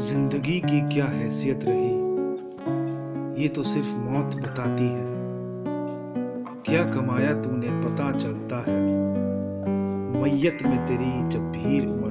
ज़िंदगी की क्या हैसियत रही? ये तो सिर्फ़ मौत बताती है। क्या कमाया तूने, पता चलता है। मैयत में तेरी जब भीड़ उमड़